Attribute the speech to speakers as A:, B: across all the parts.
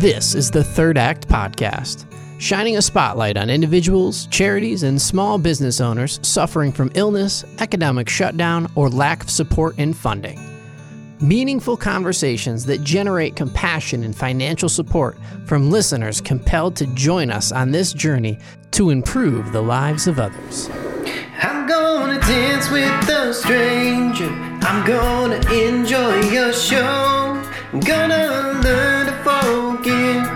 A: This is the Third Act Podcast, shining a spotlight on individuals, charities, and small business owners suffering from illness, economic shutdown, or lack of support and funding. Meaningful conversations that generate compassion and financial support from listeners compelled to join us on this journey to improve the lives of others.
B: I'm gonna dance with a stranger. I'm gonna enjoy your show. I'm gonna learn to forgive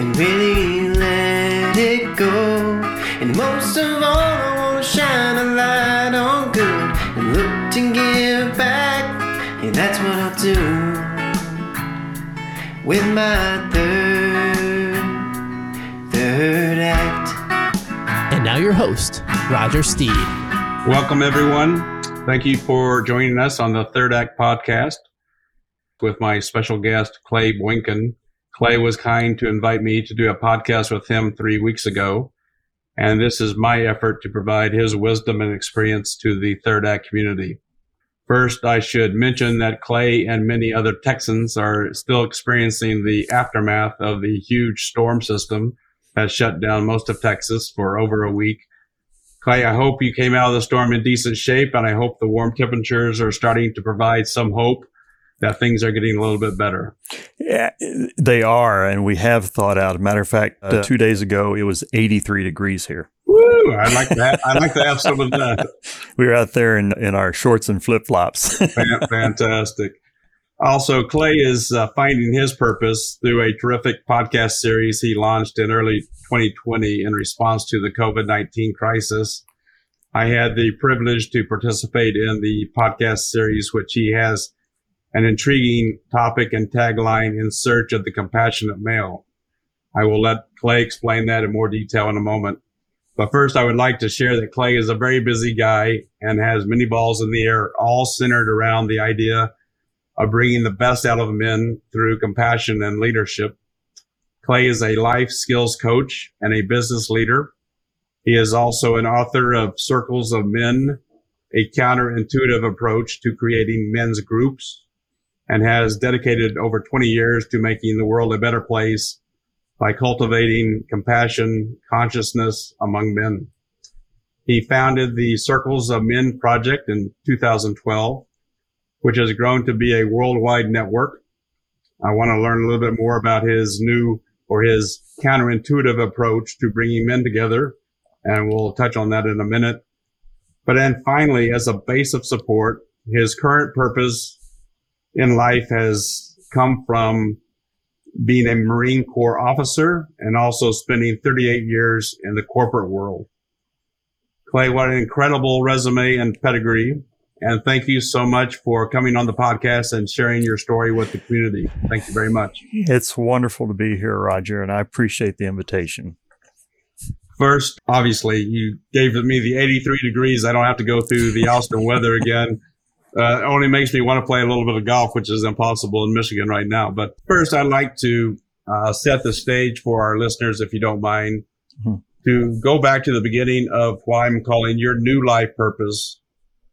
B: and really let it go. And most of all, I wanna shine a light on good and look to give back. And that's what I'll do with my third, third act.
A: And now, your host, Roger Steed.
C: Welcome, everyone. Thank you for joining us on the Third Act podcast with my special guest, Clay Boykin. Clay was kind to invite me to do a podcast with him three weeks ago. And this is my effort to provide his wisdom and experience to the Third Act community. First, I should mention that Clay and many other Texans are still experiencing the aftermath of the huge storm system that shut down most of Texas for over a week. Clay, I hope you came out of the storm in decent shape, and I hope the warm temperatures are starting to provide some hope that things are getting a little bit better.
D: Yeah, they are, and we have thought out. matter of fact, uh, two days ago it was 83 degrees here.
C: Woo! I like that. I like to have some of that.
D: we were out there in, in our shorts and flip flops.
C: Fantastic. Also, Clay is uh, finding his purpose through a terrific podcast series he launched in early 2020 in response to the COVID 19 crisis. I had the privilege to participate in the podcast series, which he has an intriguing topic and tagline in search of the compassionate male. I will let Clay explain that in more detail in a moment. But first, I would like to share that Clay is a very busy guy and has many balls in the air, all centered around the idea of bringing the best out of men through compassion and leadership. Clay is a life skills coach and a business leader. He is also an author of Circles of Men, a counterintuitive approach to creating men's groups, and has dedicated over 20 years to making the world a better place by cultivating compassion, consciousness among men. He founded the Circles of Men project in 2012, which has grown to be a worldwide network. I want to learn a little bit more about his new or his counterintuitive approach to bringing men together. And we'll touch on that in a minute. But then finally, as a base of support, his current purpose in life has come from being a Marine Corps officer and also spending 38 years in the corporate world. Clay, what an incredible resume and pedigree. And thank you so much for coming on the podcast and sharing your story with the community. Thank you very much.
D: It's wonderful to be here, Roger, and I appreciate the invitation.
C: First, obviously, you gave me the 83 degrees. I don't have to go through the Austin weather again. Uh, only makes me want to play a little bit of golf, which is impossible in Michigan right now. But first, I'd like to uh, set the stage for our listeners, if you don't mind, mm-hmm. to go back to the beginning of why I'm calling your new life purpose.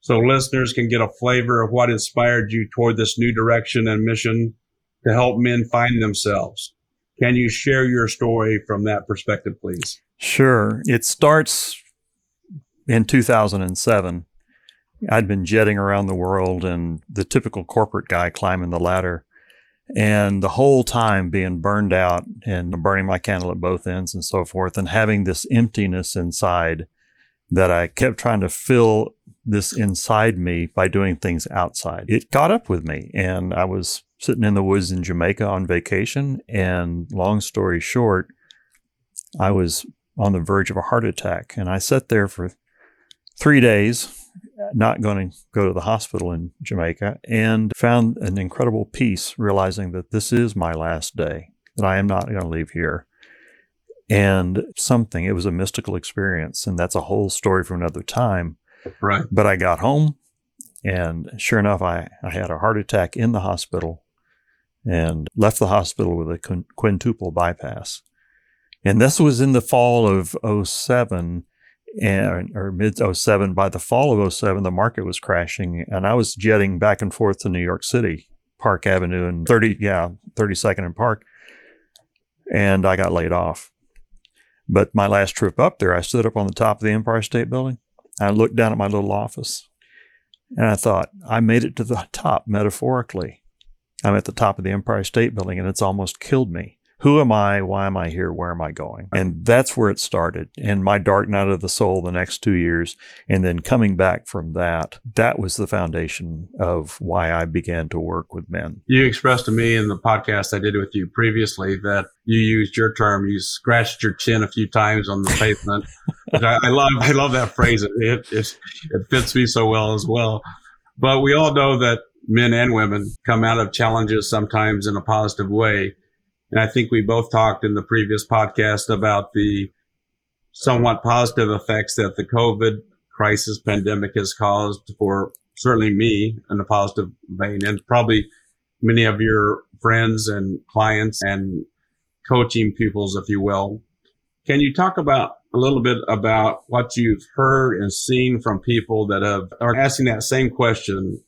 C: So listeners can get a flavor of what inspired you toward this new direction and mission to help men find themselves. Can you share your story from that perspective, please?
D: Sure. It starts in 2007 I'd been jetting around the world and the typical corporate guy climbing the ladder. And the whole time being burned out and burning my candle at both ends and so forth, and having this emptiness inside that I kept trying to fill this inside me by doing things outside. It caught up with me, and I was sitting in the woods in Jamaica on vacation. And long story short, I was on the verge of a heart attack, and I sat there for three days not going to go to the hospital in Jamaica and found an incredible peace realizing that this is my last day, that I am not going to leave here. And something, it was a mystical experience. And that's a whole story for another time.
C: Right.
D: But I got home and sure enough, I, I had a heart attack in the hospital and left the hospital with a quintuple bypass. And this was in the fall of 07 and or mid 07 by the fall of 07 the market was crashing and i was jetting back and forth to new york city park avenue and 30 yeah 32nd and park and I got laid off. But my last trip up there, I stood up on the top of the Empire State Building. I looked down at my little office and I thought, I made it to the top metaphorically. I'm at the top of the Empire State Building and it's almost killed me. Who am I? Why am I here? Where am I going? And that's where it started. And my dark night of the soul the next two years. And then coming back from that, that was the foundation of why I began to work with men.
C: You expressed to me in the podcast I did with you previously that you used your term, you scratched your chin a few times on the pavement. I, I, love, I love that phrase. It, it, it, it fits me so well as well. But we all know that men and women come out of challenges sometimes in a positive way. And I think we both talked in the previous podcast about the somewhat positive effects that the COVID crisis pandemic has caused for certainly me in a positive vein and probably many of your friends and clients and coaching pupils, if you will. Can you talk about a little bit about what you've heard and seen from people that have are asking that same question?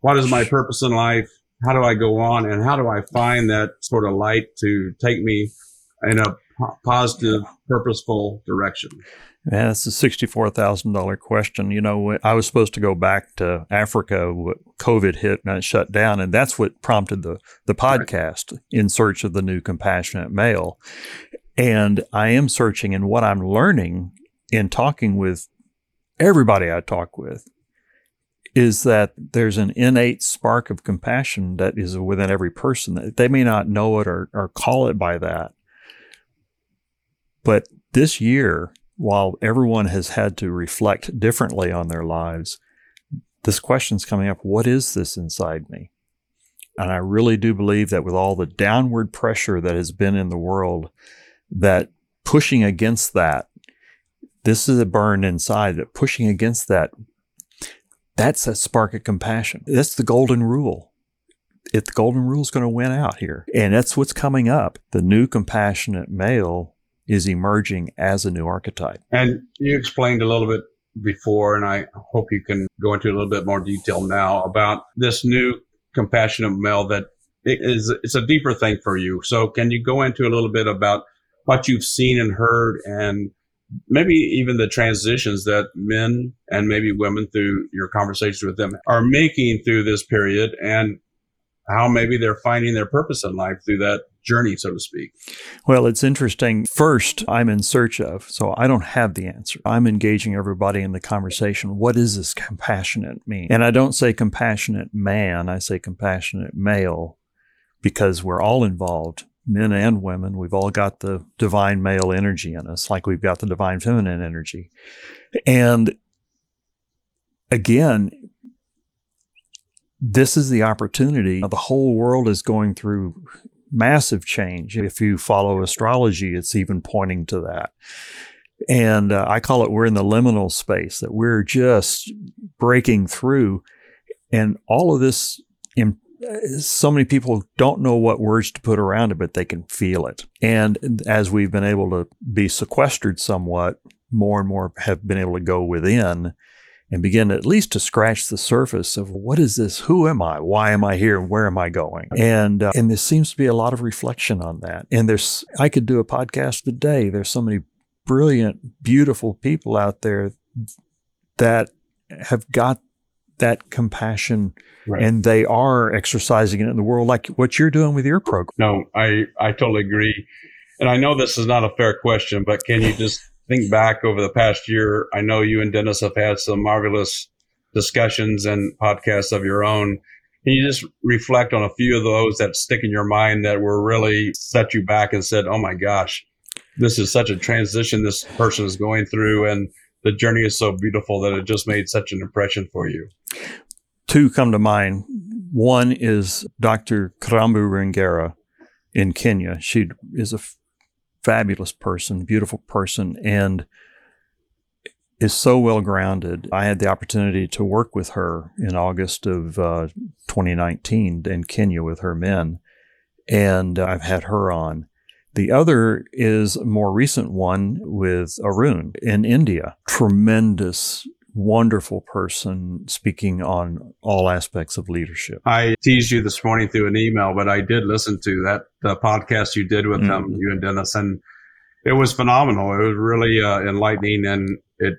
C: What is my purpose in life? How do I go on and how do I find that sort of light to take me in a positive, purposeful direction?
D: Yeah, that's a sixty-four thousand dollar question. You know, I was supposed to go back to Africa. COVID hit and it shut down, and that's what prompted the the podcast right. in search of the new compassionate male. And I am searching, and what I'm learning in talking with everybody I talk with is that there's an innate spark of compassion that is within every person. They may not know it or, or call it by that. But this year, while everyone has had to reflect differently on their lives, this question's coming up what is this inside me? And I really do believe that with all the downward pressure that has been in the world, that pushing against that, this is a burn inside, that pushing against that that's a spark of compassion. That's the golden rule. If the golden rule is going to win out here, and that's what's coming up. The new compassionate male is emerging as a new archetype.
C: And you explained a little bit before, and I hope you can go into a little bit more detail now about this new compassionate male that it is it's a deeper thing for you. So can you go into a little bit about what you've seen and heard and maybe even the transitions that men and maybe women through your conversations with them are making through this period and how maybe they're finding their purpose in life through that journey, so to speak.
D: Well, it's interesting. First, I'm in search of, so I don't have the answer. I'm engaging everybody in the conversation. What does this compassionate mean? And I don't say compassionate man, I say compassionate male because we're all involved men and women, we've all got the divine male energy in us, like we've got the divine feminine energy. And again, this is the opportunity. The whole world is going through massive change. If you follow astrology, it's even pointing to that. And uh, I call it we're in the liminal space, that we're just breaking through. And all of this so many people don't know what words to put around it, but they can feel it. And as we've been able to be sequestered somewhat, more and more have been able to go within and begin at least to scratch the surface of what is this? Who am I? Why am I here? And Where am I going? And uh, and there seems to be a lot of reflection on that. And there's I could do a podcast today. There's so many brilliant, beautiful people out there that have got that compassion right. and they are exercising it in the world like what you're doing with your program.
C: No, I, I totally agree. And I know this is not a fair question, but can you just think back over the past year? I know you and Dennis have had some marvelous discussions and podcasts of your own. Can you just reflect on a few of those that stick in your mind that were really set you back and said, Oh my gosh, this is such a transition this person is going through. And the journey is so beautiful that it just made such an impression for you?
D: Two come to mind. One is Dr. Karambu Ringera in Kenya. She is a f- fabulous person, beautiful person, and is so well grounded. I had the opportunity to work with her in August of uh, 2019 in Kenya with her men, and I've had her on. The other is a more recent one with Arun in India. Tremendous wonderful person speaking on all aspects of leadership.
C: I teased you this morning through an email, but I did listen to that the podcast you did with
D: Mhm.
C: them, you and Dennis, and it was phenomenal. It was really uh, enlightening, and it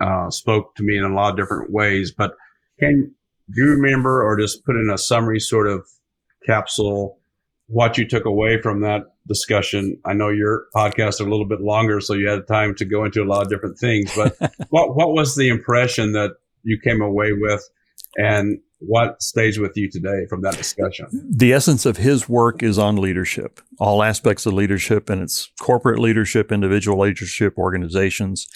C: uh, spoke to me in a lot of different ways. But can do you remember, or just put in a summary sort of capsule, what you took away from that discussion? I know your podcast is a little bit longer, so you had time to go into a lot of different things. But what what was the impression that you came away with, and what stays with you today from that discussion?
D: The essence of his work is on leadership, all aspects of leadership, and it's corporate leadership, individual leadership, organizations.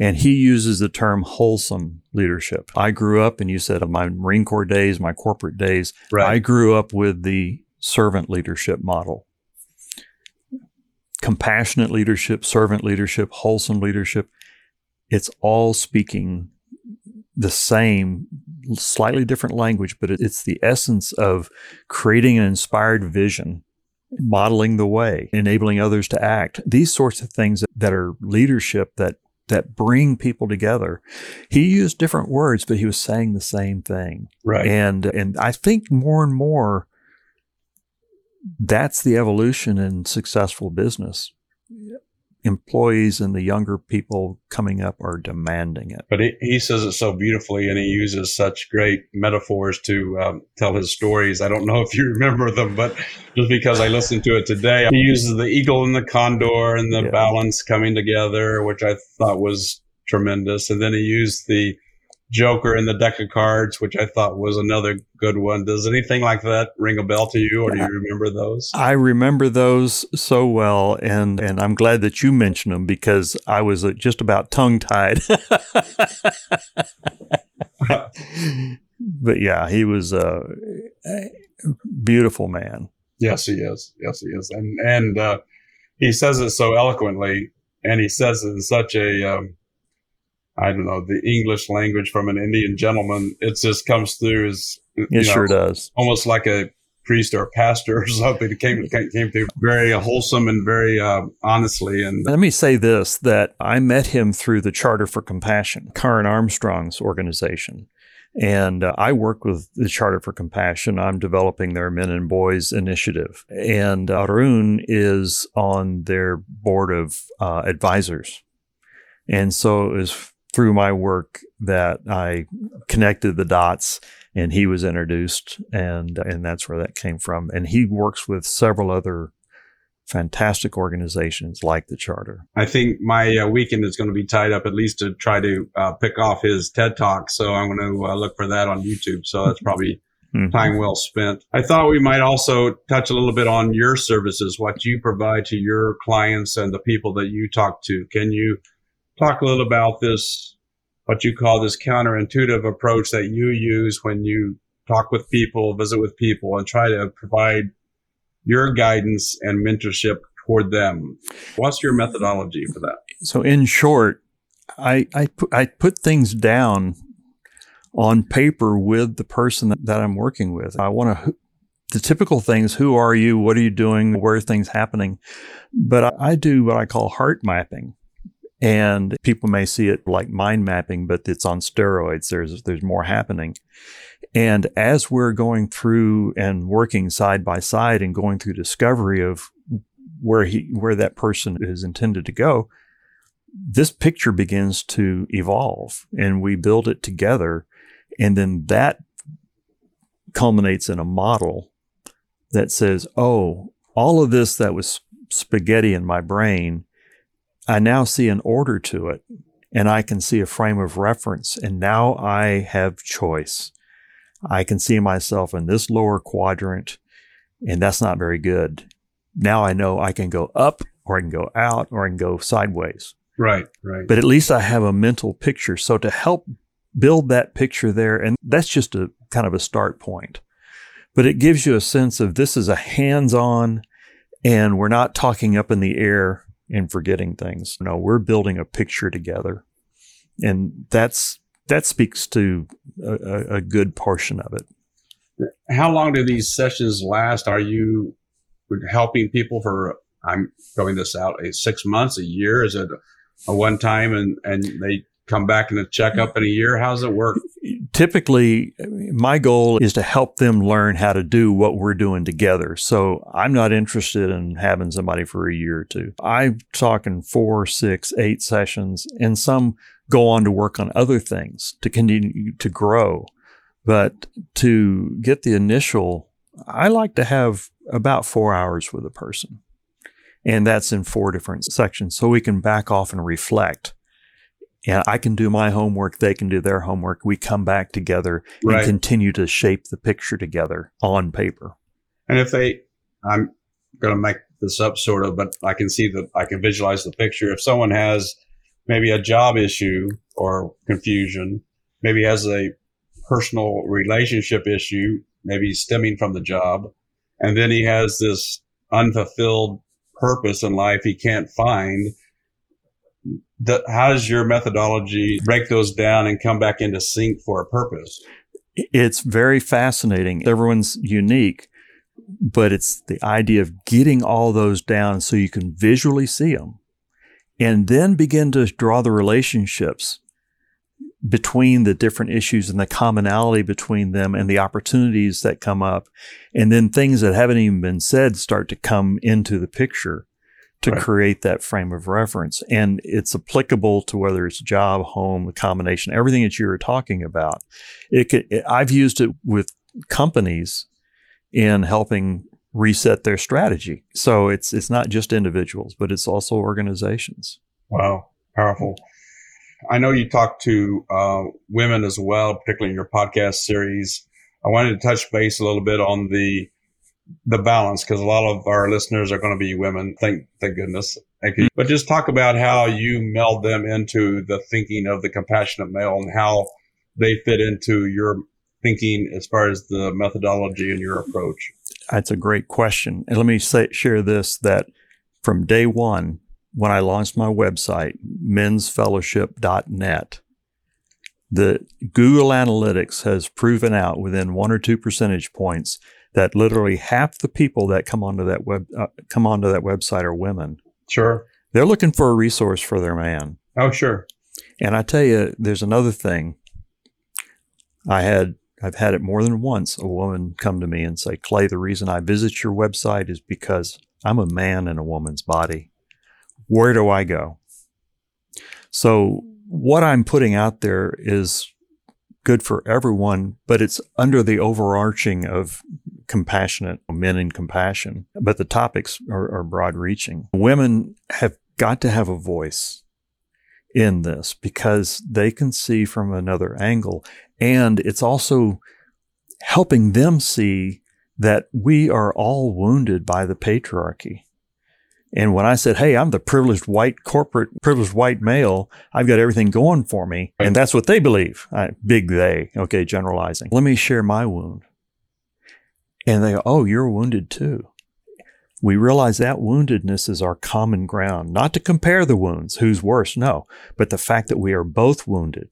D: And he uses the term wholesome leadership. I grew up, and you said of my Marine Corps days, my corporate days, I grew up with the servant leadership model. Compassionate leadership, servant leadership, wholesome leadership. It's all speaking the same, slightly different language, but it's the essence of creating an inspired vision, modeling the way, enabling others to act. These sorts of things that are leadership that that bring people together. He used different words, but he was saying the same thing.
C: right.
D: And and I think more and more that's the evolution in successful business. Employees and the younger people coming up are demanding it.
C: But he, he says it so beautifully, and he uses such great metaphors to um, tell his stories. I don't know if you remember them, but just because I listened to it today, he uses the eagle and the condor and the
D: Yeah.
C: balance coming together, which I thought was tremendous. And then he used the Joker in the deck of cards, which I thought was another good one. Does anything like that ring a bell to you, or do you remember those?
D: I remember those so well, and and I'm glad that you mentioned them because I was uh, just about tongue tied. but yeah, he was a beautiful man.
C: Yes, he is. Yes, he is. And and uh, he says it so eloquently, and he says it in such a um, I don't know the English language from an Indian gentleman. It just comes through as
D: It
C: know,
D: sure does.
C: almost like a priest or a pastor or something. It came came came through very wholesome and very uh, honestly. And
D: Let me say this that I met him through the Charter for Compassion, Karen Armstrong's organization. And uh, I work with the Charter for Compassion. I'm developing their Men and Boys initiative. And Arun is on their board of uh, advisors. And so it was through my work that I connected the dots and he was introduced and and that's where that came from. And he works with several other fantastic organizations like the Charter.
C: I think my uh, weekend is going to be tied up at least to try to uh, pick off his TED talk. So I'm going to uh, look for that on YouTube. So that's probably
D: Mhm.
C: time well spent. I thought we might also touch a little bit on your services, what you provide to your clients and the people that you talk to. Can you talk a little about this, what you call this counterintuitive approach that you use when you talk with people, visit with people, and try to provide your guidance and mentorship toward them? What's your methodology for that?
D: So in short, I I put, I put things down on paper with the person that, that I'm working with. I want to the typical things, who are you? What are you doing? Where are things happening? But I, I do what I call heart mapping. And people may see it like mind mapping, but it's on steroids. There's there's more happening. And as we're going through and working side by side and going through discovery of where he where that person is intended to go, this picture begins to evolve and we build it together. And then that culminates in a model that says, oh, all of this that was spaghetti in my brain, I now see an order to it and I can see a frame of reference. And now I have choice. I can see myself in this lower quadrant, and that's not very good. Now I know I can go up or I can go out or I can go sideways
C: Right, right.
D: but at least I have a mental picture. So to help build that picture there, and that's just a kind of a start point, but it gives you a sense of this is a hands on and we're not talking up in the air and forgetting things. No, we're building a picture together. And that's, that speaks to a, a- good portion of it.
C: How long do these sessions last? Are you helping people for, I'm throwing this out, a six months, a year? Is it a one time and, and they come back and check up in a year? How does it work?
D: Typically, my goal is to help them learn how to do what we're doing together. So I'm not interested in having somebody for a year or two. I'm talking four, six, eight sessions, and some go on to work on other things to continue to grow. But to get the initial, I like to have about four hours with a person. And that's in four different sections. So we can back off and reflect. And I can do my homework. They can do their homework. We come back together
C: Right.
D: and continue to shape the picture together on paper.
C: And if they, I'm going to make this up sort of, but I can see that I can visualize the picture. If someone has maybe a job issue or confusion, maybe has a personal relationship issue, maybe stemming from the job, and then he has this unfulfilled purpose in life he can't find. How does your methodology break those down and come back into sync for a purpose?
D: It's very fascinating. Everyone's unique, but it's the idea of getting all those down so you can visually see them and then begin to draw the relationships between the different issues and the commonality between them and the opportunities that come up. And then things that haven't even been said start to come into the picture to
C: Right.
D: create that frame of reference. And it's applicable to whether it's job, home, the combination, everything that you were talking about. It could, I've used it with companies in helping reset their strategy. So it's, it's not just individuals, but it's also organizations.
C: Wow, powerful. I know you talk to uh, women as well, particularly in your podcast series. I wanted to touch base a little bit on the the balance because a lot of our listeners are going to be women. Thank thank goodness. Thank you. But just talk about how you meld them into the thinking of the compassionate male and how they fit into your thinking as far as the methodology and your approach.
D: That's a great question. And let me say, share this that from day one, when I launched my website, mensfellowship.net, the Google Analytics has proven out within one or two percentage points that literally half the people that come onto that web uh, come onto that website are women.
C: Sure.
D: They're looking for a resource for their man.
C: Oh, sure.
D: And I tell you, there's another thing. I had I've had it more than once. A woman come to me and say, "Clay, the reason I visit your website is because I'm a man in a woman's body. Where do I go?" So what I'm putting out there is good for everyone, but it's under the overarching of compassionate men and compassion. But the topics are, are broad reaching. Women have got to have a voice in this because they can see from another angle. And it's also helping them see that we are all wounded by the patriarchy. And when I said, Hey, I'm the privileged white corporate, privileged white male, I've got everything going for me. And that's what they believe. I, big they. Okay. Generalizing. Let me share my wound. And they go, Oh, you're wounded too. We realize that woundedness is our common ground, not to compare the wounds, who's worse, no, but the fact that we are both wounded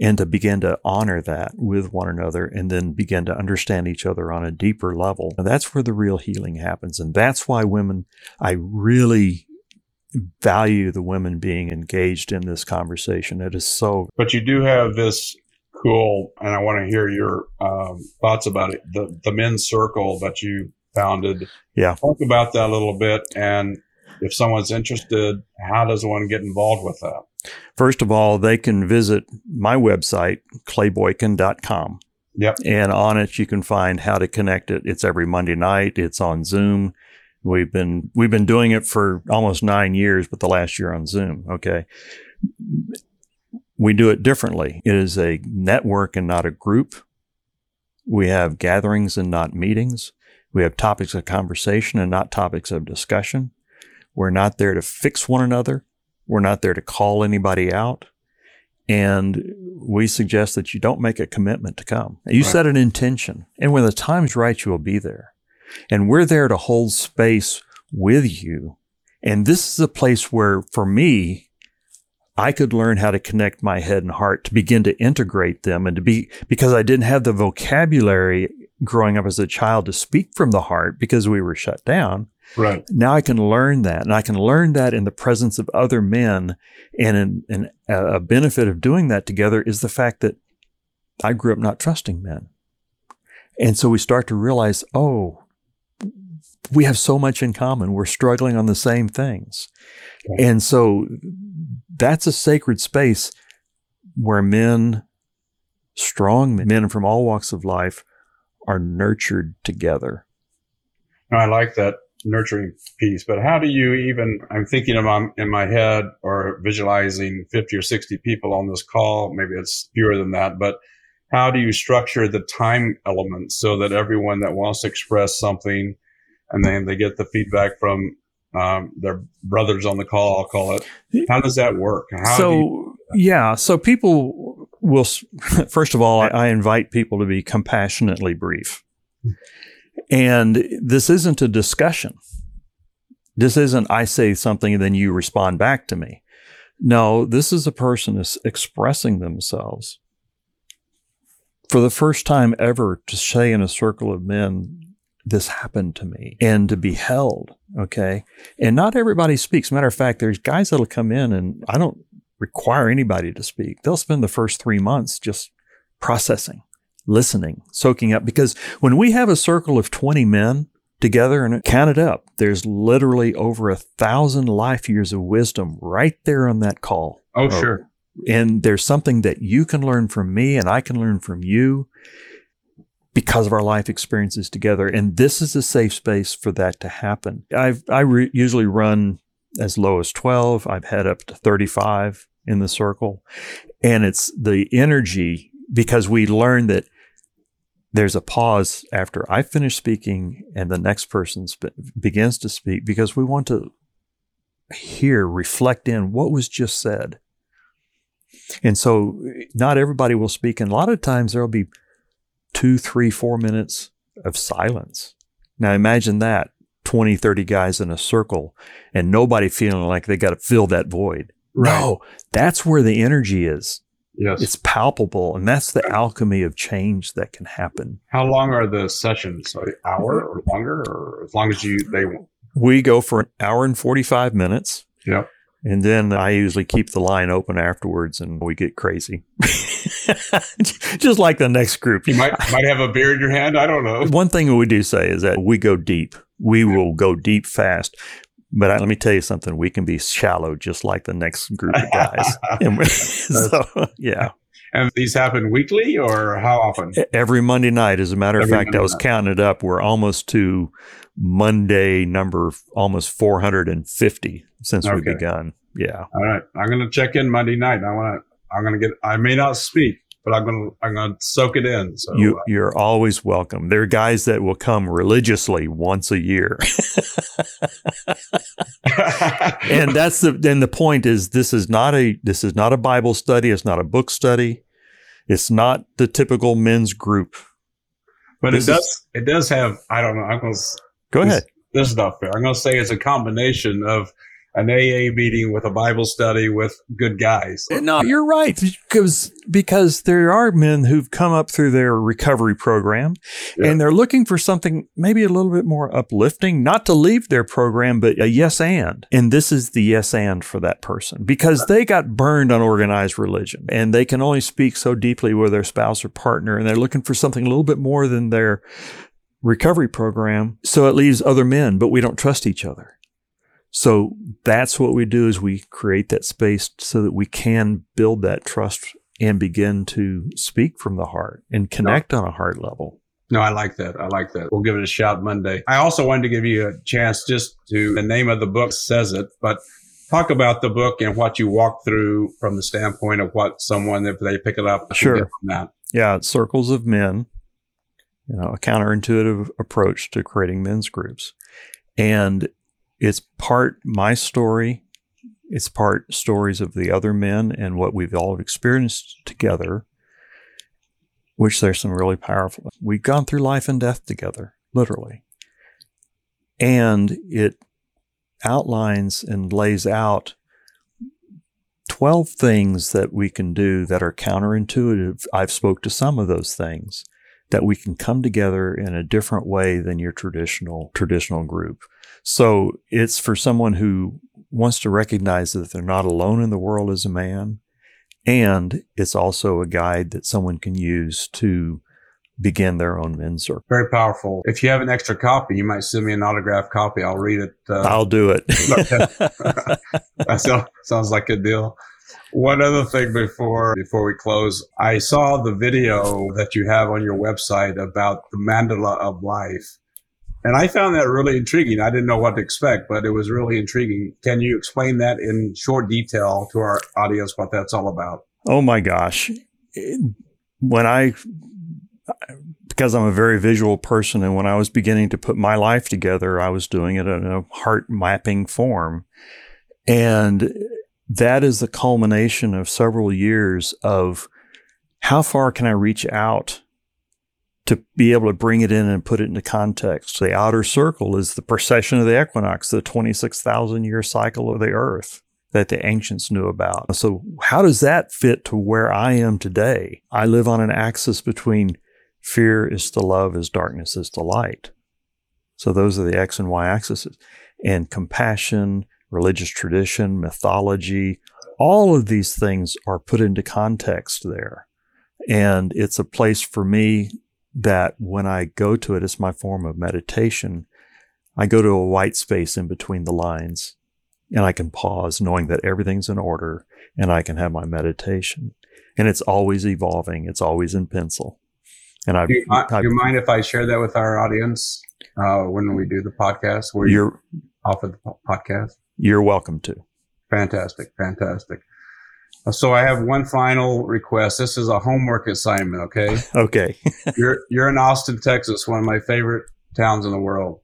D: and to begin to honor that with one another and then begin to understand each other on a deeper level. And that's where the real healing happens. And that's why women, I really value the women being engaged in this conversation. It is so
C: but you do have this cool, and I want to hear your um, thoughts about it. The the men's circle that you founded.
D: Yeah.
C: talk about that a little bit, and if someone's interested, how does one get involved with that?
D: First of all, they can visit my website, clayboykin.com.
C: Yep.
D: And on it, you can find how to connect it. It's every Monday night. It's on Zoom. We've been, we've been doing it for almost nine years, but the last year on Zoom. Okay. We do it differently. It is a network and not a group. We have gatherings and not meetings. We have topics of conversation and not topics of discussion. We're not there to fix one another. We're not there to call anybody out. And we suggest that you don't make a commitment to come. You
C: Right.
D: set an intention. And when the time's right, you will be there. And we're there to hold space with you. And this is a place where, for me, I could learn how to connect my head and heart to begin to integrate them and to be, because I didn't have the vocabulary growing up as a child to speak from the heart because we were shut down.
C: Right.
D: Now I can learn that, and I can learn that in the presence of other men. And, an, and a benefit of doing that together is the fact that I grew up not trusting men. And so we start to realize, oh, we have so much in common. We're struggling on the same things. Right. And so that's a sacred space where men, strong men from all walks of life, are nurtured together.
C: I like that nurturing piece, but how do you even, I'm thinking about um, in my head or visualizing 50 or 60 people on this call. Maybe it's fewer than that, but how do you structure the time element so that everyone that wants to express something and then they get the feedback from um, their brothers on the call, I'll call it. How does that work? How
D: so, you- yeah. So people will, first of all, I, I invite people to be compassionately brief. And this isn't a discussion. This isn't I say something and then you respond back to me. No, this is a person is expressing themselves for the first time ever to say in a circle of men, this happened to me and to be held. Okay. And not everybody speaks. Matter of fact, there's guys that'll come in and I don't require anybody to speak. They'll spend the first three months just processing, listening, soaking up. Because when we have a circle of 20 men together and count it up, there's literally over a thousand life years of wisdom right there on that call.
C: Oh, sure.
D: And there's something that you can learn from me and I can learn from you because of our life experiences together. And this is a safe space for that to happen. I've, I re- usually run as low as 12. I've had up to 35 in the circle. And it's the energy because we learn that there's a pause after I finish speaking and the next person sp- begins to speak because we want to hear, reflect in what was just said. And so not everybody will speak. And a lot of times there'll be two, three, four minutes of silence. Now imagine that 20, 30 guys in a circle and nobody feeling like they got to fill that void. Right. No, that's where the energy is.
C: Yes.
D: It's palpable. And that's the alchemy of change that can happen.
C: How long are the sessions? An hour or longer or as long as you, they want?
D: We go for an hour and 45 minutes.
C: Yep.
D: And then I usually keep the line open afterwards and we get crazy. Just like the next group.
C: You might, might have a beer in your hand. I don't know.
D: One thing we do say is that we go deep. We will go deep fast. But I, let me tell you something. We can be shallow just like the next group of guys. so, yeah.
C: And these happen weekly or how often?
D: Every Monday night. As a matter of fact, Monday I was night. counting it up. We're almost to Monday number almost 450 since okay. we've begun. Yeah.
C: All right. I'm going to check in Monday night. I want to, I'm going to get, I may not speak, but I'm going to, I'm going to soak it in. So
D: you, uh, you're always welcome. There are guys that will come religiously once a year. and that's the, then the point is this is not a, this is not a Bible study. It's not a book study. It's not the typical men's group.
C: But this it does, is, it does have, I don't know. I'm going to,
D: go
C: this,
D: ahead.
C: This is not fair. I'm going to say it's a combination of an AA meeting with a Bible study with good guys.
D: No, you're right because because there are men who've come up through their recovery program yeah. and they're looking for something maybe a little bit more uplifting, not to leave their program, but a yes and. And this is the yes and for that person because they got burned on organized religion and they can only speak so deeply with their spouse or partner and they're looking for something a little bit more than their recovery program. So it leaves other men, but we don't trust each other. So that's what we do is we create that space so that we can build that trust and begin to speak from the heart and connect no. on a heart level.
C: No, I like that. I like that. We'll give it a shout Monday. I also wanted to give you a chance just to, the name of the book says it, but talk about the book and what you walk through from the standpoint of what someone, if they pick it up,
D: sure. Yeah, Circles of Men, you know, a counterintuitive approach to creating men's groups. And it's part my story. It's part stories of the other men and what we've all experienced together, which there's some really powerful. We've gone through life and death together, literally. And it outlines and lays out 12 things that we can do that are counterintuitive. I've spoke to some of those things that we can come together in a different way than your traditional traditional group. So it's for someone who wants to recognize that they're not alone in the world as a man. And it's also a guide that someone can use to begin their own men's circle.
C: Very powerful. If you have an extra copy, you might send me an autographed copy. I'll read it. Uh,
D: I'll do it.
C: that sounds, sounds like a deal. One other thing before before we close, I saw the video that you have on your website about the mandala of life. And I found that really intriguing. I didn't know what to expect, but it was really intriguing. Can you explain that in short detail to our audience what that's all about?
D: Oh my gosh. When I because I'm a very visual person and when I was beginning to put my life together, I was doing it in a heart mapping form. And that is the culmination of several years of how far can I reach out to be able to bring it in and put it into context. The outer circle is the precession of the equinox, the 26,000 year cycle of the earth that the ancients knew about. So how does that fit to where I am today? I live on an axis between fear is to love is darkness is to light. So those are the X and Y axes and compassion, religious tradition, mythology, all of these things are put into context there. And it's a place for me that when I go to it, it's my form of meditation. I go to a white space in between the lines and I can pause knowing that everything's in order and I can have my meditation. And it's always evolving. It's always in pencil. And I've,
C: do you, I've, do you mind if I share that with our audience uh, when we do the podcast?
D: Where you're
C: off of the podcast.
D: You're welcome to.
C: Fantastic, fantastic. So I have one final request. This is a homework assignment. Okay.
D: okay.
C: you're you're in Austin, Texas, one of my favorite towns in the world.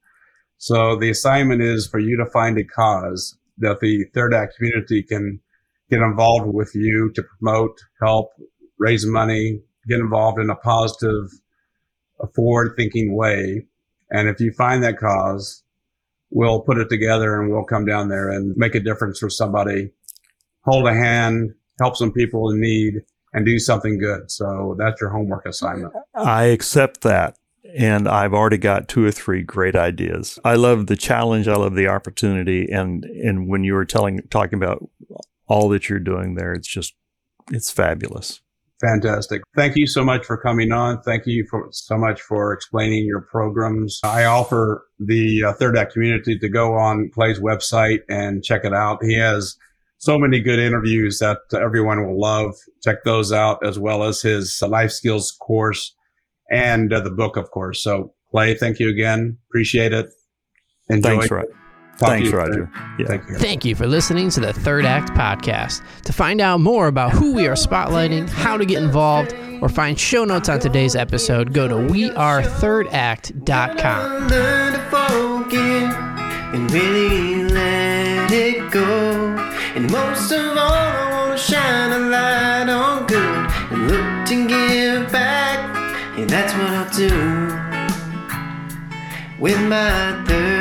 C: So the assignment is for you to find a cause that the Third Act community can get involved with you to promote, help, raise money, get involved in a positive, a forward-thinking way. And if you find that cause, we'll put it together and we'll come down there and make a difference for somebody, hold a hand, help some people in need and do something good. So that's your homework assignment.
D: I accept that. And I've already got two or three great ideas. I love the challenge. I love the opportunity. And, and when you were telling, talking about all that you're doing there, it's just, it's fabulous.
C: Fantastic. Thank you so much for coming on. Thank you for so much for explaining your programs. I offer the uh, Third Act community to go on Clay's website and check it out. He has so many good interviews that everyone will love. Check those out as well as his life skills course and uh, the book, of course. So, Clay, thank you again. Appreciate it.
D: Enjoy. Thanks, Rod. Thanks, Roger.
A: Yeah. Thank you. Thank you for listening to the Third Act podcast. To find out more about who we are spotlighting, how to get involved, or find show notes on today's episode, go to wearethirdAct.com. Learn to forget and really let it go. And most of all, I want to shine a light on good and look to give back. And that's what I'll do with my third.